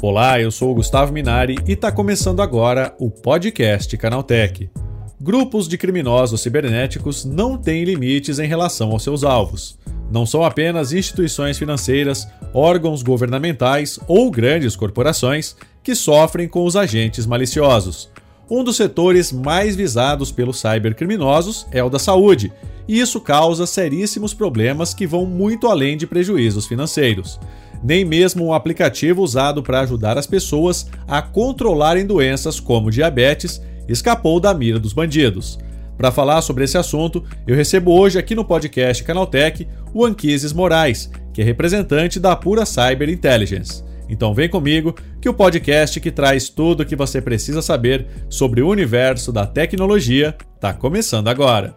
Olá, eu sou o Gustavo Minari e está começando agora o podcast Canaltech. Grupos de criminosos cibernéticos não têm limites em relação aos seus alvos. Não são apenas instituições financeiras, órgãos governamentais ou grandes corporações que sofrem com os agentes maliciosos. Um dos setores mais visados pelos cybercriminosos é o da saúde, e isso causa seríssimos problemas que vão muito além de prejuízos financeiros nem mesmo um aplicativo usado para ajudar as pessoas a controlarem doenças como diabetes escapou da mira dos bandidos. Para falar sobre esse assunto, eu recebo hoje aqui no podcast Canaltech o Anquises Moraes, que é representante da Pura Cyber Intelligence. Então vem comigo que o podcast que traz tudo o que você precisa saber sobre o universo da tecnologia está começando agora.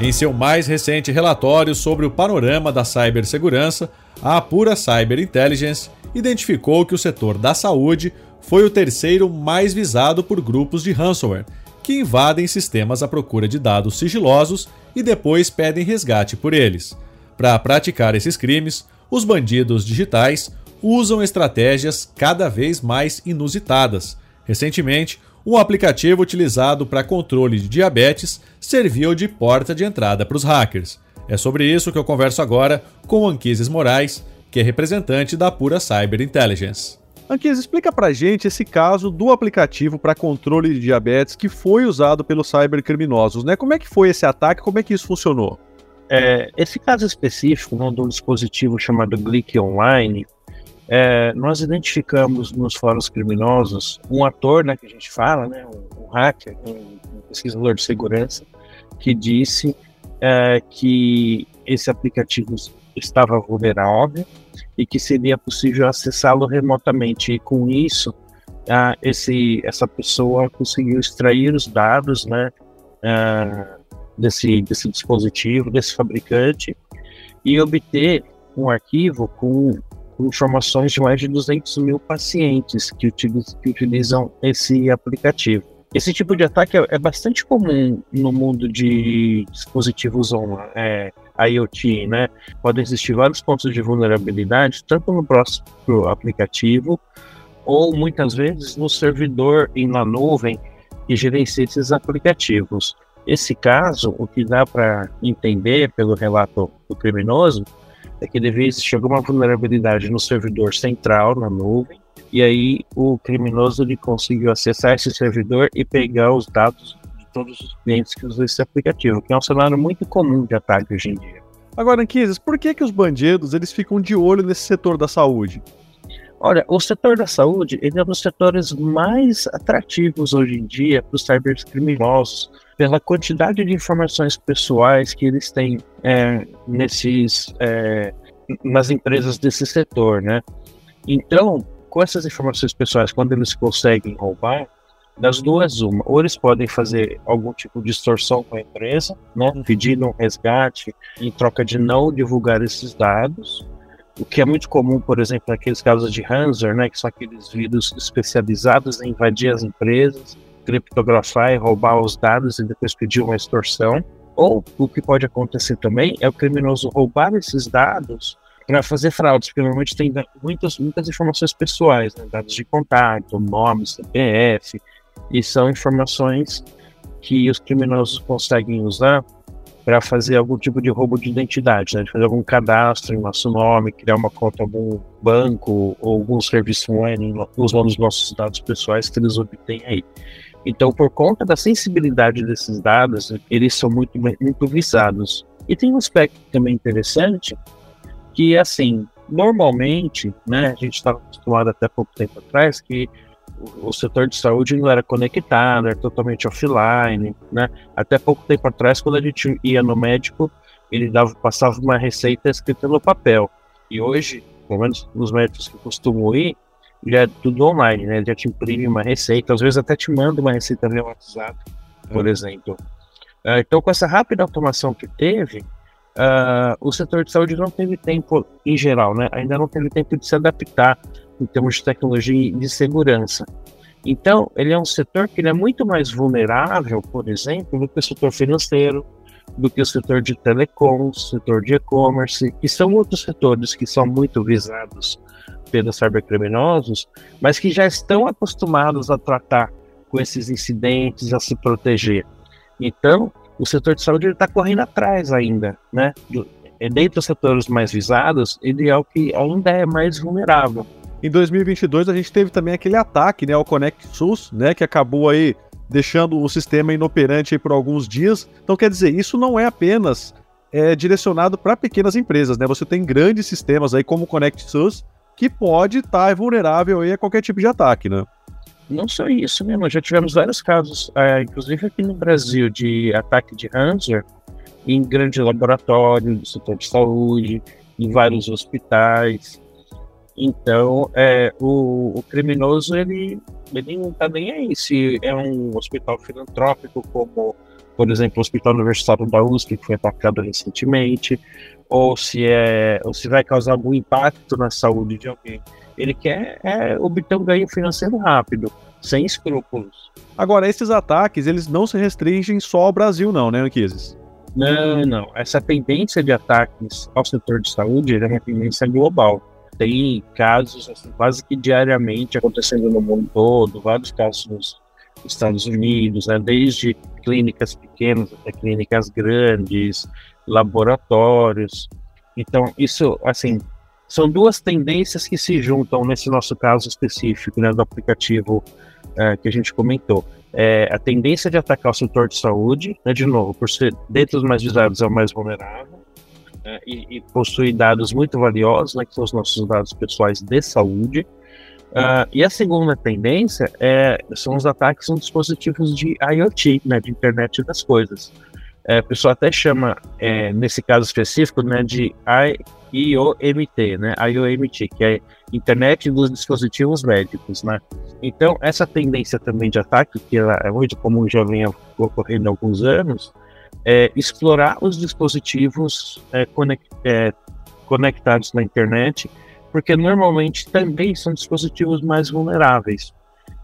Em seu mais recente relatório sobre o panorama da cibersegurança, a Apura Cyber Intelligence identificou que o setor da saúde foi o terceiro mais visado por grupos de ransomware, que invadem sistemas à procura de dados sigilosos e depois pedem resgate por eles. Para praticar esses crimes, os bandidos digitais usam estratégias cada vez mais inusitadas. Recentemente, um aplicativo utilizado para controle de diabetes serviu de porta de entrada para os hackers. É sobre isso que eu converso agora com Anquises Moraes, que é representante da Pura Cyber Intelligence. Anquises, explica pra gente esse caso do aplicativo para controle de diabetes que foi usado pelos cybercriminosos, né? Como é que foi esse ataque? Como é que isso funcionou? É, esse caso específico, né, do dispositivo chamado Glick Online, é, nós identificamos nos fóruns criminosos um ator, né, que a gente fala, né, um, um hacker, um, um, pesquisador de segurança, que disse é, que esse aplicativo estava vulnerável e que seria possível acessá-lo remotamente. E com isso, esse, essa pessoa conseguiu extrair os dados né, a, desse, desse dispositivo, desse fabricante, e obter um arquivo com informações de mais de 200 mil pacientes que, utilizam, que utilizam esse aplicativo. Esse tipo de ataque é, é bastante comum no mundo de dispositivos online, é, IoT, né? Podem existir vários pontos de vulnerabilidade, tanto no próprio aplicativo, ou muitas vezes no servidor e na nuvem que gerencia esses aplicativos. Esse caso, o que dá para entender pelo relato do criminoso, é que devia existir alguma vulnerabilidade no servidor central, na nuvem, e aí o criminoso ele conseguiu acessar esse servidor e pegar os dados de todos os clientes que usam esse aplicativo, que é um cenário muito comum de ataque hoje em dia. Agora, Anquises, por que, que os bandidos eles ficam de olho nesse setor da saúde? Olha, o setor da saúde ele é um dos setores mais atrativos hoje em dia para os cybercriminosos, pela quantidade de informações pessoais que eles têm é, nesses, é, nas empresas desse setor, né? Então, com essas informações pessoais, quando eles conseguem roubar, das duas uma, ou eles podem fazer algum tipo de extorsão com a empresa, né, uhum. pedindo um resgate em troca de não divulgar esses dados, o que é muito comum, por exemplo, naqueles casos de ransomware, né, que são aqueles vírus especializados em invadir as empresas criptografar e roubar os dados e depois pedir uma extorsão. Ou o que pode acontecer também é o criminoso roubar esses dados para fazer fraudes, porque normalmente tem muitas, muitas informações pessoais, né? dados de contato, nome, CPF, e são informações que os criminosos conseguem usar para fazer algum tipo de roubo de identidade, né? de fazer algum cadastro em nosso nome, criar uma conta em algum banco ou algum serviço online usando os nossos dados pessoais que eles obtêm aí. Então, por conta da sensibilidade desses dados, eles são muito, muito visados. E tem um aspecto também interessante, que assim, normalmente, né, a gente estava acostumado até pouco tempo atrás que o, setor de saúde não era conectado, era totalmente offline, né? Até pouco tempo atrás, quando a gente ia no médico, ele dava, passava uma receita escrita no papel. E hoje, pelo menos nos médicos que eu costumo ir, já é tudo online, né? Ele já te imprime uma receita, às vezes até te manda uma receita via WhatsApp, por é. exemplo. Uh, então, com essa rápida automação que teve, uh, o setor de saúde não teve tempo, em geral, né? Ainda não teve tempo de se adaptar em termos de tecnologia e de segurança. Então, ele é um setor que é muito mais vulnerável, por exemplo, do que o setor financeiro, do que o setor de telecom, setor de e-commerce, que são outros setores que são muito visados pelos cybercriminosos, mas que já estão acostumados a tratar com esses incidentes, a se proteger. Então, o setor de saúde está correndo atrás ainda, né? É Dentre os setores mais visados, ele é o que ainda é mais vulnerável. Em 2022 a gente teve também aquele ataque, né, ao Connect SUS, né, que acabou aí deixando o sistema inoperante por alguns dias. Então, quer dizer, isso não é apenas é, direcionado para pequenas empresas, né? Você tem grandes sistemas aí como o Connect SUS que pode estar tá vulnerável a qualquer tipo de ataque, né? Não só isso, né? Nós já tivemos vários casos, é, inclusive aqui no Brasil, de ataque de ransomware em grandes laboratórios do setor de saúde, em vários hospitais. Então, é, o, o, criminoso, ele, ele não está nem aí se é um hospital filantrópico, como, por exemplo, o Hospital Universitário da USP, que foi atacado recentemente, ou se, é, ou se vai causar algum impacto na saúde de alguém. Ele quer é, obter um ganho financeiro rápido, sem escrúpulos. Agora, esses ataques, eles não se restringem só ao Brasil, não, né, Anquises? Não, não. Essa tendência de ataques ao setor de saúde é uma tendência global. Tem casos assim, quase que diariamente acontecendo no mundo todo, vários casos nos Estados Unidos, né, desde clínicas pequenas até clínicas grandes, laboratórios. Então, isso, assim, são duas tendências que se juntam nesse nosso caso específico, né, do aplicativo é, que a gente comentou. É, a tendência de atacar o setor de saúde, né, de novo, por ser dentre os mais visados é o mais vulnerável, né, e, e possui dados muito valiosos, né, que são os nossos dados pessoais de saúde. Uh, e a segunda tendência é, são os ataques em dispositivos de IoT, né, de internet das coisas. É, a pessoa até chama, é, nesse caso específico, né, de IOMT, né, IOMT, que é Internet dos Dispositivos Médicos, né. Então, essa tendência também de ataque, que é muito comum, já vem ocorrendo há alguns anos, é explorar os dispositivos é, conect, é, conectados na internet, porque normalmente também são dispositivos mais vulneráveis.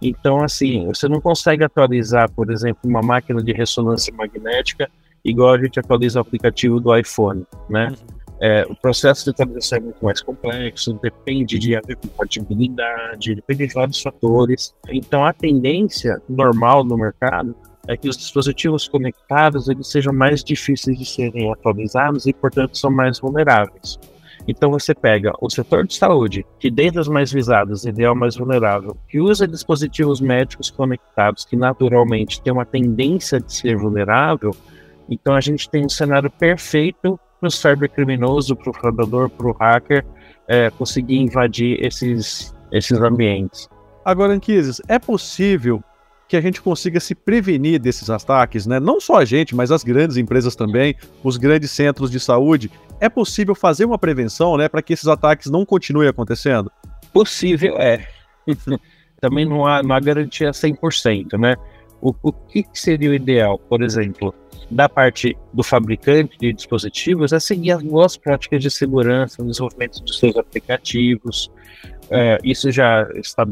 Então, assim, você não consegue atualizar, por exemplo, uma máquina de ressonância magnética igual a gente atualiza o aplicativo do iPhone, né? Uhum. É, o processo de atualização é muito mais complexo, depende de haver compatibilidade, depende de vários fatores. Então, a tendência normal no mercado é que os dispositivos conectados eles sejam mais difíceis de serem atualizados e, portanto, são mais vulneráveis. Então você pega o setor de saúde, que dentre os mais visados ele é o mais vulnerável, que usa dispositivos médicos conectados, que naturalmente tem uma tendência de ser vulnerável, então a gente tem um cenário perfeito para o cybercriminoso, para o fraudador, para o hacker é, conseguir invadir esses, esses ambientes. Agora, Anquises, é possível que a gente consiga se prevenir desses ataques, né? Não só a gente, mas as grandes empresas também, os grandes centros de saúde. É possível fazer uma prevenção, né, para que esses ataques não continuem acontecendo? Possível é. também não há, não há garantia 100%, né? O, o que seria o ideal, por exemplo? da parte do fabricante de dispositivos é seguir as boas práticas de segurança no desenvolvimento dos seus aplicativos. É, isso já está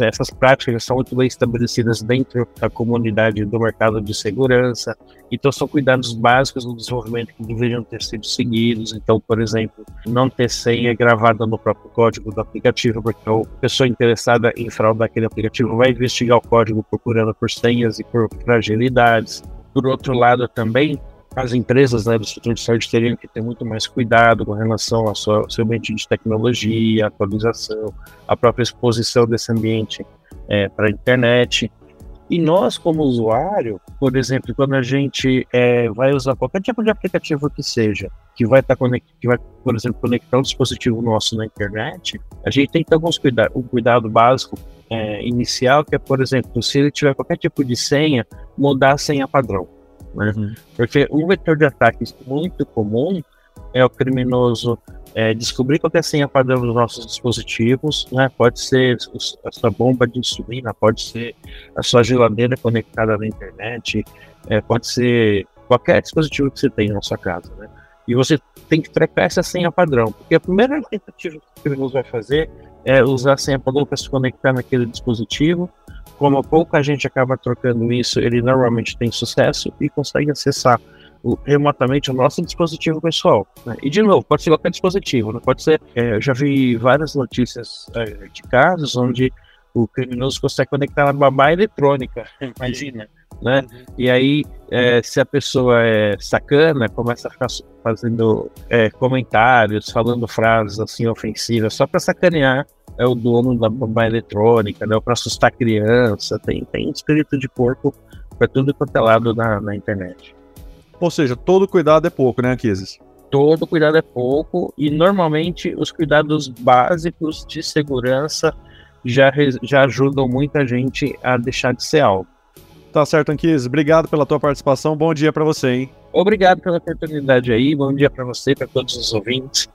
essas práticas são muito bem estabelecidas dentro da comunidade do mercado de segurança, então são cuidados básicos no desenvolvimento que deveriam ter sido seguidos. Então, por exemplo, não ter senha gravada no próprio código do aplicativo, porque a pessoa interessada em fraudar aquele aplicativo vai investigar o código procurando por senhas e por fragilidades. Por outro lado, também as empresas né, do setor de saúde teriam que ter muito mais cuidado com relação ao seu, ambiente de tecnologia, atualização, a própria exposição desse ambiente é, para a internet. E nós, como usuário, por exemplo, quando a gente é, vai usar qualquer tipo de aplicativo que seja, que vai estar tá que vai, por exemplo, conectar um dispositivo nosso na internet, a gente tem que ter alguns cuidados, um cuidado básico é, inicial, que é, por exemplo, se ele tiver qualquer tipo de senha, mudar a senha padrão. Uhum. Porque um vetor de ataque muito comum é o criminoso é, descobrir qual é a senha padrão dos nossos dispositivos, né? Pode ser a sua bomba de insulina, pode ser a sua geladeira conectada na internet, é, pode ser qualquer dispositivo que você tenha na sua casa, né? E você tem que trocar essa senha padrão, porque a primeira tentativa que o criminoso vai fazer é usar a senha padrão para se conectar naquele dispositivo. Como pouca gente acaba trocando isso, ele normalmente tem sucesso e consegue acessar o, remotamente o nosso dispositivo pessoal. Né? E de novo, pode ser qualquer dispositivo, não pode ser. É, eu já vi várias notícias é, de casos onde o criminoso consegue conectar na babá eletrônica, imagina. Né? Uhum. E aí, é, se a pessoa é sacana, começa a ficar fazendo é, comentários, falando frases assim ofensivas, só para sacanear é o dono da babá eletrônica, né? para assustar criança, tem, tem espírito de porco para tudo quanto é lado na, na internet. Ou seja, todo cuidado é pouco, né, Akises? Todo cuidado é pouco e normalmente os cuidados básicos de segurança já, já ajudam muita gente a deixar de ser alvo. Tá certo, Anquis. Obrigado pela tua participação. Bom dia para você, hein? Obrigado pela oportunidade aí. Bom dia para você, para todos os ouvintes.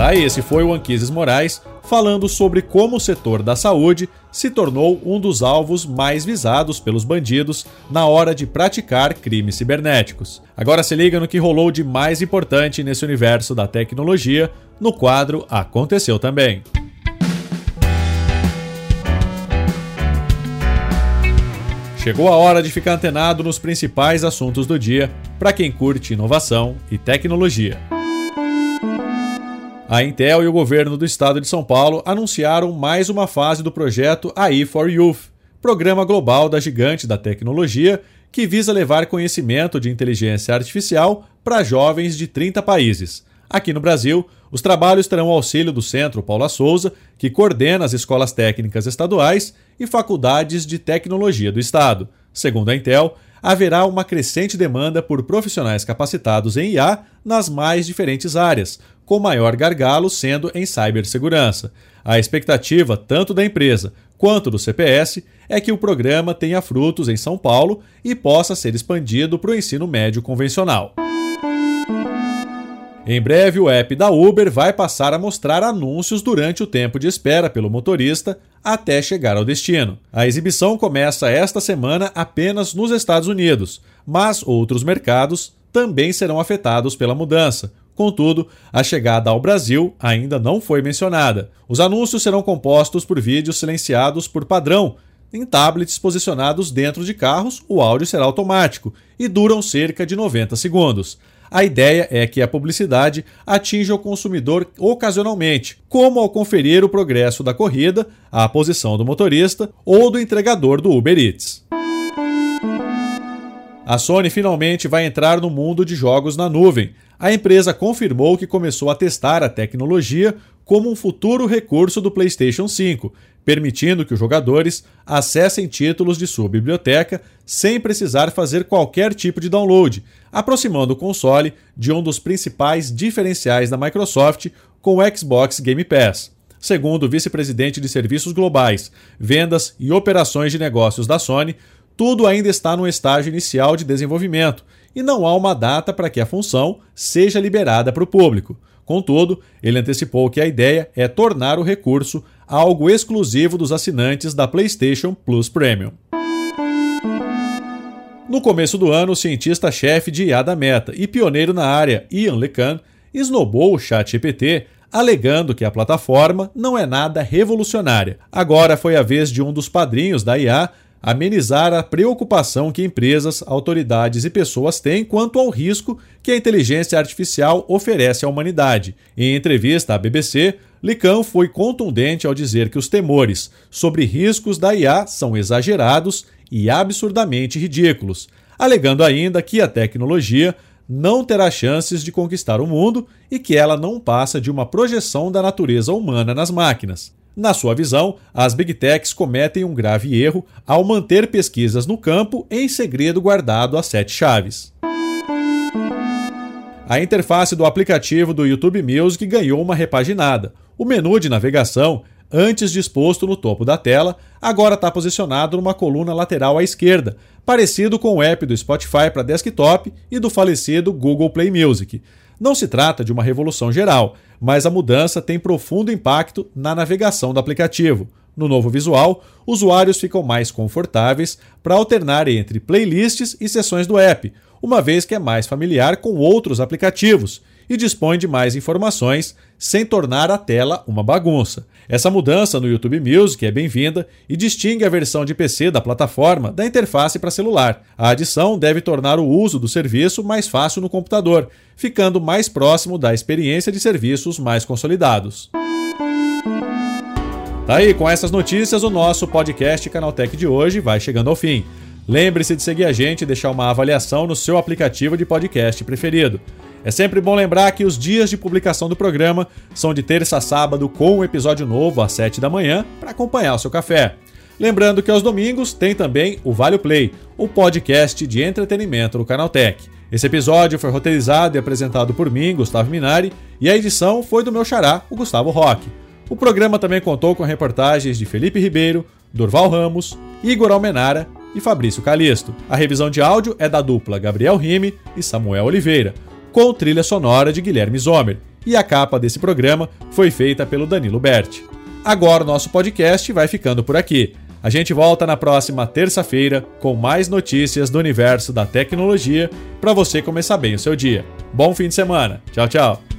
Tá, esse foi o Anquises Moraes falando sobre como o setor da saúde se tornou um dos alvos mais visados pelos bandidos na hora de praticar crimes cibernéticos. Agora se liga no que rolou de mais importante nesse universo da tecnologia no quadro Aconteceu Também. Chegou a hora de ficar antenado nos principais assuntos do dia para quem curte inovação e tecnologia. A Intel e o governo do estado de São Paulo anunciaram mais uma fase do projeto AI for Youth, programa global da gigante da tecnologia que visa levar conhecimento de inteligência artificial para jovens de 30 países. Aqui no Brasil, os trabalhos terão auxílio do Centro Paula Souza, que coordena as escolas técnicas estaduais e faculdades de tecnologia do Estado. Segundo a Intel, haverá uma crescente demanda por profissionais capacitados em IA nas mais diferentes áreas, com maior gargalo sendo em cibersegurança. A expectativa tanto da empresa quanto do CPS é que o programa tenha frutos em São Paulo e possa ser expandido para o ensino médio convencional. Em breve, o app da Uber vai passar a mostrar anúncios durante o tempo de espera pelo motorista até chegar ao destino. A exibição começa esta semana apenas nos Estados Unidos, mas outros mercados também serão afetados pela mudança, Contudo, a chegada ao Brasil ainda não foi mencionada. Os anúncios serão compostos por vídeos silenciados por padrão. Em tablets posicionados dentro de carros, o áudio será automático e duram cerca de 90 segundos. A ideia é que a publicidade atinja o consumidor ocasionalmente, como ao conferir o progresso da corrida, a posição do motorista ou do entregador do Uber Eats. A Sony finalmente vai entrar no mundo de jogos na nuvem a empresa confirmou que começou a testar a tecnologia como um futuro recurso do PlayStation 5, permitindo que os jogadores acessem títulos de sua biblioteca sem precisar fazer qualquer tipo de download, aproximando o console de um dos principais diferenciais da Microsoft com o Xbox Game Pass. Segundo o vice-presidente de serviços globais, vendas e operações de negócios da Sony, tudo ainda está no estágio inicial de desenvolvimento e não há uma data para que a função seja liberada para o público. Contudo, ele antecipou que a ideia é tornar o recurso algo exclusivo dos assinantes da PlayStation Plus Premium. No começo do ano, o cientista-chefe de IA da Meta e pioneiro na área, Ian LeCun, esnobou o ChatGPT, alegando que a plataforma não é nada revolucionária. Agora foi a vez de um dos padrinhos da IA amenizar a preocupação que empresas, autoridades e pessoas têm quanto ao risco que a inteligência artificial oferece à humanidade. Em entrevista à BBC, Licão foi contundente ao dizer que os temores sobre riscos da IA são exagerados e absurdamente ridículos, alegando ainda que a tecnologia não terá chances de conquistar o mundo e que ela não passa de uma projeção da natureza humana nas máquinas. Na sua visão, as Big Techs cometem um grave erro ao manter pesquisas no campo em segredo guardado a sete chaves. A interface do aplicativo do YouTube Music ganhou uma repaginada. O menu de navegação antes disposto no topo da tela, agora está posicionado numa coluna lateral à esquerda, parecido com o app do Spotify para desktop e do falecido Google Play Music. Não se trata de uma revolução geral, mas a mudança tem profundo impacto na navegação do aplicativo. No novo visual, usuários ficam mais confortáveis para alternar entre playlists e sessões do app, uma vez que é mais familiar com outros aplicativos e dispõe de mais informações sem tornar a tela uma bagunça. Essa mudança no YouTube Music é bem-vinda e distingue a versão de PC da plataforma da interface para celular. A adição deve tornar o uso do serviço mais fácil no computador, ficando mais próximo da experiência de serviços mais consolidados. Tá aí, com essas notícias, o nosso podcast Canaltech de hoje vai chegando ao fim. Lembre-se de seguir a gente e deixar uma avaliação no seu aplicativo de podcast preferido. É sempre bom lembrar que os dias de publicação do programa são de terça a sábado com um episódio novo às 7 da manhã para acompanhar o seu café. Lembrando que aos domingos tem também o Vale Play, o podcast de entretenimento do Canaltech. Esse episódio foi roteirizado e apresentado por mim, Gustavo Minari, e a edição foi do meu xará, o Gustavo Roque. O programa também contou com reportagens de Felipe Ribeiro, Durval Ramos, Igor Almenara e Fabrício Calisto. A revisão de áudio é da dupla Gabriel Rime e Samuel Oliveira, com trilha sonora de Guilherme Zomer. E a capa desse programa foi feita pelo Danilo Berti. Agora o nosso podcast vai ficando por aqui. A gente volta na próxima terça-feira com mais notícias do universo da tecnologia para você começar bem o seu dia. Bom fim de semana. Tchau, tchau.